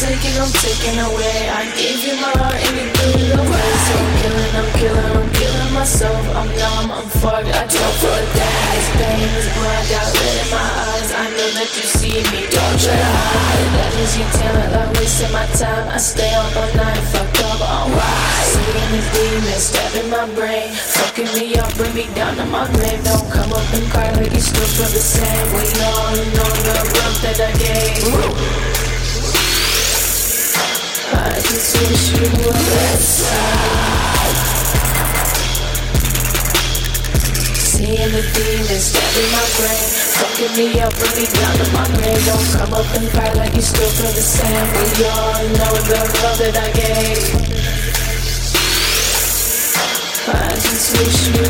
thinking I'm taking away. I gave you my heart and you threw it away. So I'm killing, I'm killing, I'm killing myself. I'm numb, I'm fucked. I don't for a day. This pain, this blood got red in my eyes. I know that you see me. Don't try to hide. That is your talent, like wasting my time. I stay up all night, fucked up, alright. Seeing the demons, stabbing my brain, fucking me up, bring me down to my grave. Don't come up and cry like you still feel the same. We all Seeing the demons stabbing my brain, fucking me up, me down to my grave. Don't come up and cry like you still feel the same. We all know the love that I gave. I just wish you